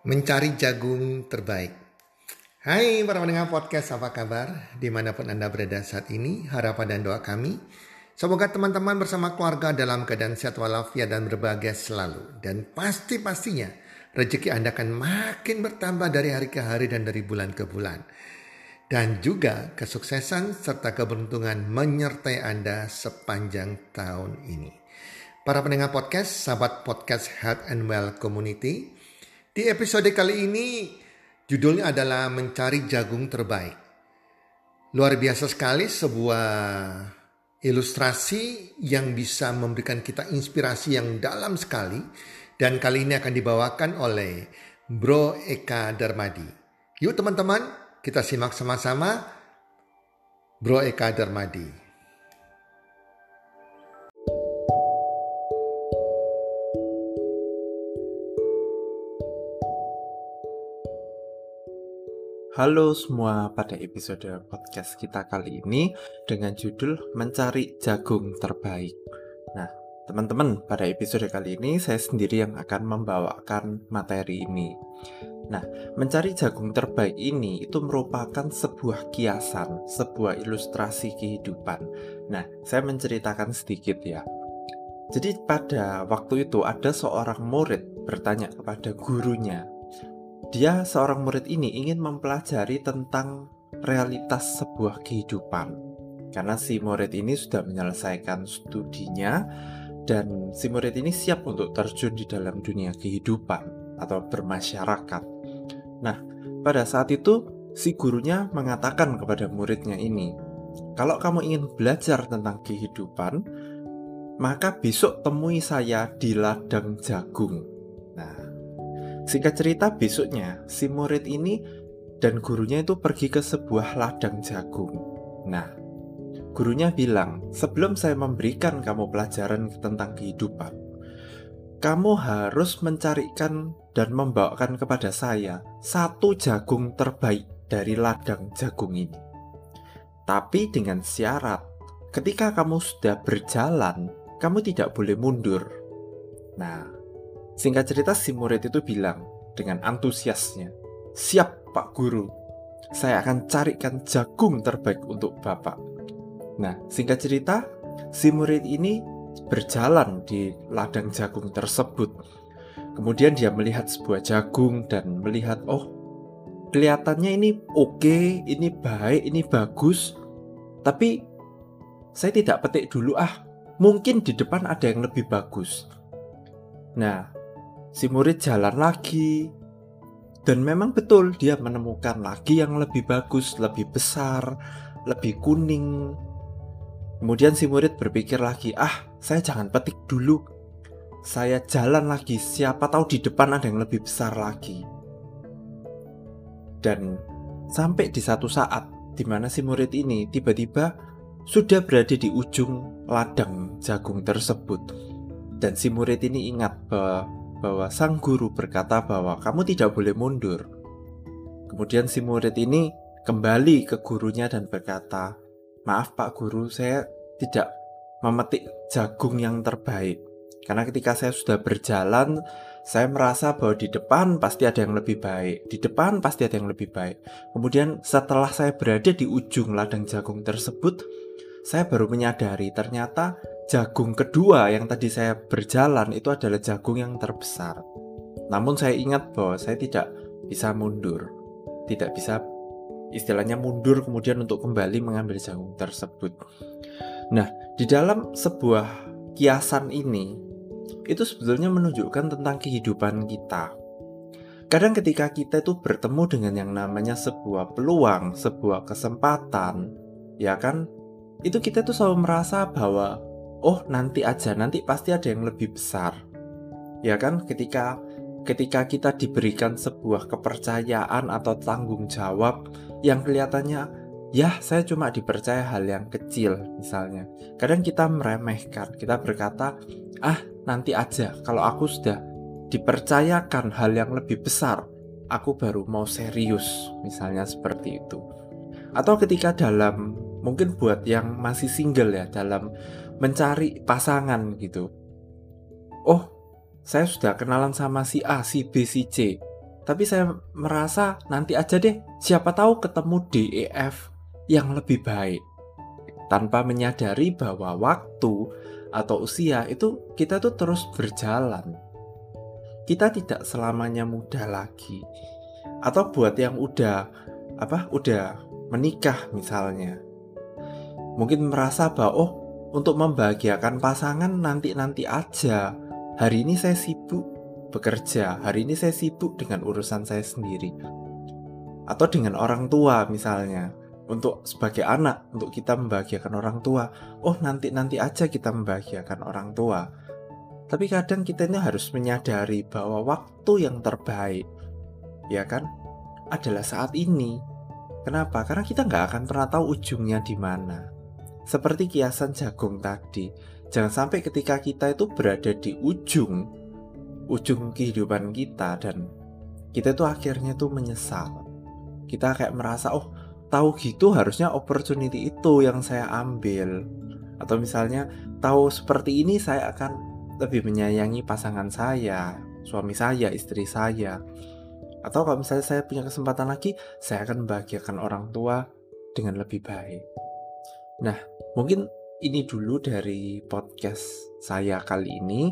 mencari jagung terbaik. Hai para pendengar podcast, apa kabar? Di mana pun Anda berada saat ini, harapan dan doa kami. Semoga teman-teman bersama keluarga dalam keadaan sehat walafiat dan berbahagia selalu. Dan pasti-pastinya rezeki Anda akan makin bertambah dari hari ke hari dan dari bulan ke bulan. Dan juga kesuksesan serta keberuntungan menyertai Anda sepanjang tahun ini. Para pendengar podcast, sahabat podcast Health and Well Community, di episode kali ini judulnya adalah mencari jagung terbaik. Luar biasa sekali sebuah ilustrasi yang bisa memberikan kita inspirasi yang dalam sekali dan kali ini akan dibawakan oleh Bro Eka Darmadi. Yuk teman-teman, kita simak sama-sama Bro Eka Darmadi. Halo semua, pada episode podcast kita kali ini dengan judul Mencari Jagung Terbaik. Nah, teman-teman, pada episode kali ini saya sendiri yang akan membawakan materi ini. Nah, mencari jagung terbaik ini itu merupakan sebuah kiasan, sebuah ilustrasi kehidupan. Nah, saya menceritakan sedikit ya. Jadi pada waktu itu ada seorang murid bertanya kepada gurunya, dia seorang murid ini ingin mempelajari tentang realitas sebuah kehidupan. Karena si murid ini sudah menyelesaikan studinya dan si murid ini siap untuk terjun di dalam dunia kehidupan atau bermasyarakat. Nah, pada saat itu si gurunya mengatakan kepada muridnya ini, "Kalau kamu ingin belajar tentang kehidupan, maka besok temui saya di ladang jagung." Singkat cerita besoknya, si murid ini dan gurunya itu pergi ke sebuah ladang jagung. Nah, gurunya bilang, sebelum saya memberikan kamu pelajaran tentang kehidupan, kamu harus mencarikan dan membawakan kepada saya satu jagung terbaik dari ladang jagung ini. Tapi dengan syarat, ketika kamu sudah berjalan, kamu tidak boleh mundur. Nah, Singkat cerita si murid itu bilang dengan antusiasnya, "Siap, Pak Guru. Saya akan carikan jagung terbaik untuk Bapak." Nah, singkat cerita, si murid ini berjalan di ladang jagung tersebut. Kemudian dia melihat sebuah jagung dan melihat, "Oh, kelihatannya ini oke, ini baik, ini bagus." Tapi saya tidak petik dulu ah, mungkin di depan ada yang lebih bagus. Nah, si murid jalan lagi. Dan memang betul dia menemukan lagi yang lebih bagus, lebih besar, lebih kuning. Kemudian si murid berpikir lagi, ah saya jangan petik dulu. Saya jalan lagi, siapa tahu di depan ada yang lebih besar lagi. Dan sampai di satu saat di mana si murid ini tiba-tiba sudah berada di ujung ladang jagung tersebut. Dan si murid ini ingat bahwa bahwa sang guru berkata bahwa kamu tidak boleh mundur. Kemudian si murid ini kembali ke gurunya dan berkata, "Maaf Pak Guru, saya tidak memetik jagung yang terbaik. Karena ketika saya sudah berjalan, saya merasa bahwa di depan pasti ada yang lebih baik. Di depan pasti ada yang lebih baik. Kemudian setelah saya berada di ujung ladang jagung tersebut, saya baru menyadari ternyata jagung kedua yang tadi saya berjalan itu adalah jagung yang terbesar. Namun saya ingat bahwa saya tidak bisa mundur. Tidak bisa istilahnya mundur kemudian untuk kembali mengambil jagung tersebut. Nah, di dalam sebuah kiasan ini itu sebetulnya menunjukkan tentang kehidupan kita. Kadang ketika kita itu bertemu dengan yang namanya sebuah peluang, sebuah kesempatan, ya kan? Itu kita tuh selalu merasa bahwa oh nanti aja. Nanti pasti ada yang lebih besar. Ya kan? Ketika ketika kita diberikan sebuah kepercayaan atau tanggung jawab yang kelihatannya ya saya cuma dipercaya hal yang kecil misalnya. Kadang kita meremehkan. Kita berkata ah nanti aja. Kalau aku sudah dipercayakan hal yang lebih besar aku baru mau serius misalnya seperti itu. Atau ketika dalam mungkin buat yang masih single ya dalam mencari pasangan gitu. Oh, saya sudah kenalan sama si A, si B, si C. tapi saya merasa nanti aja deh, siapa tahu ketemu DEF yang lebih baik. Tanpa menyadari bahwa waktu atau usia itu kita tuh terus berjalan. Kita tidak selamanya muda lagi. Atau buat yang udah apa? Udah menikah misalnya. Mungkin merasa bahwa oh, untuk membahagiakan pasangan nanti-nanti aja. Hari ini saya sibuk bekerja, hari ini saya sibuk dengan urusan saya sendiri. Atau dengan orang tua misalnya, untuk sebagai anak, untuk kita membahagiakan orang tua. Oh nanti-nanti aja kita membahagiakan orang tua. Tapi kadang kita ini harus menyadari bahwa waktu yang terbaik, ya kan, adalah saat ini. Kenapa? Karena kita nggak akan pernah tahu ujungnya di mana. Seperti kiasan jagung tadi, jangan sampai ketika kita itu berada di ujung, ujung kehidupan kita dan kita tuh akhirnya tuh menyesal. Kita kayak merasa, oh tahu gitu harusnya opportunity itu yang saya ambil. Atau misalnya tahu seperti ini saya akan lebih menyayangi pasangan saya, suami saya, istri saya. Atau kalau misalnya saya punya kesempatan lagi, saya akan membahagiakan orang tua dengan lebih baik. Nah, mungkin ini dulu dari podcast saya kali ini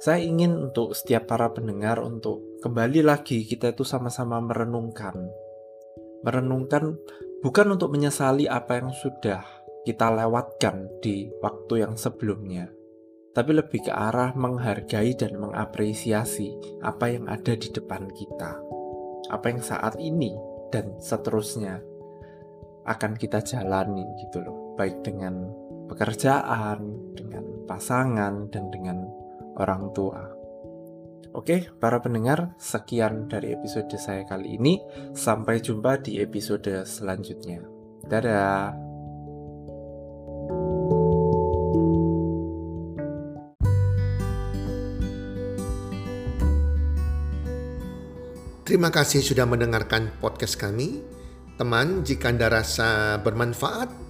saya ingin untuk setiap para pendengar untuk kembali lagi kita itu sama-sama merenungkan. Merenungkan bukan untuk menyesali apa yang sudah kita lewatkan di waktu yang sebelumnya, tapi lebih ke arah menghargai dan mengapresiasi apa yang ada di depan kita. Apa yang saat ini dan seterusnya akan kita jalani gitu loh, baik dengan pekerjaan, dengan pasangan dan dengan orang tua. Oke, para pendengar, sekian dari episode saya kali ini. Sampai jumpa di episode selanjutnya. Dadah. Terima kasih sudah mendengarkan podcast kami. Teman, jika Anda rasa bermanfaat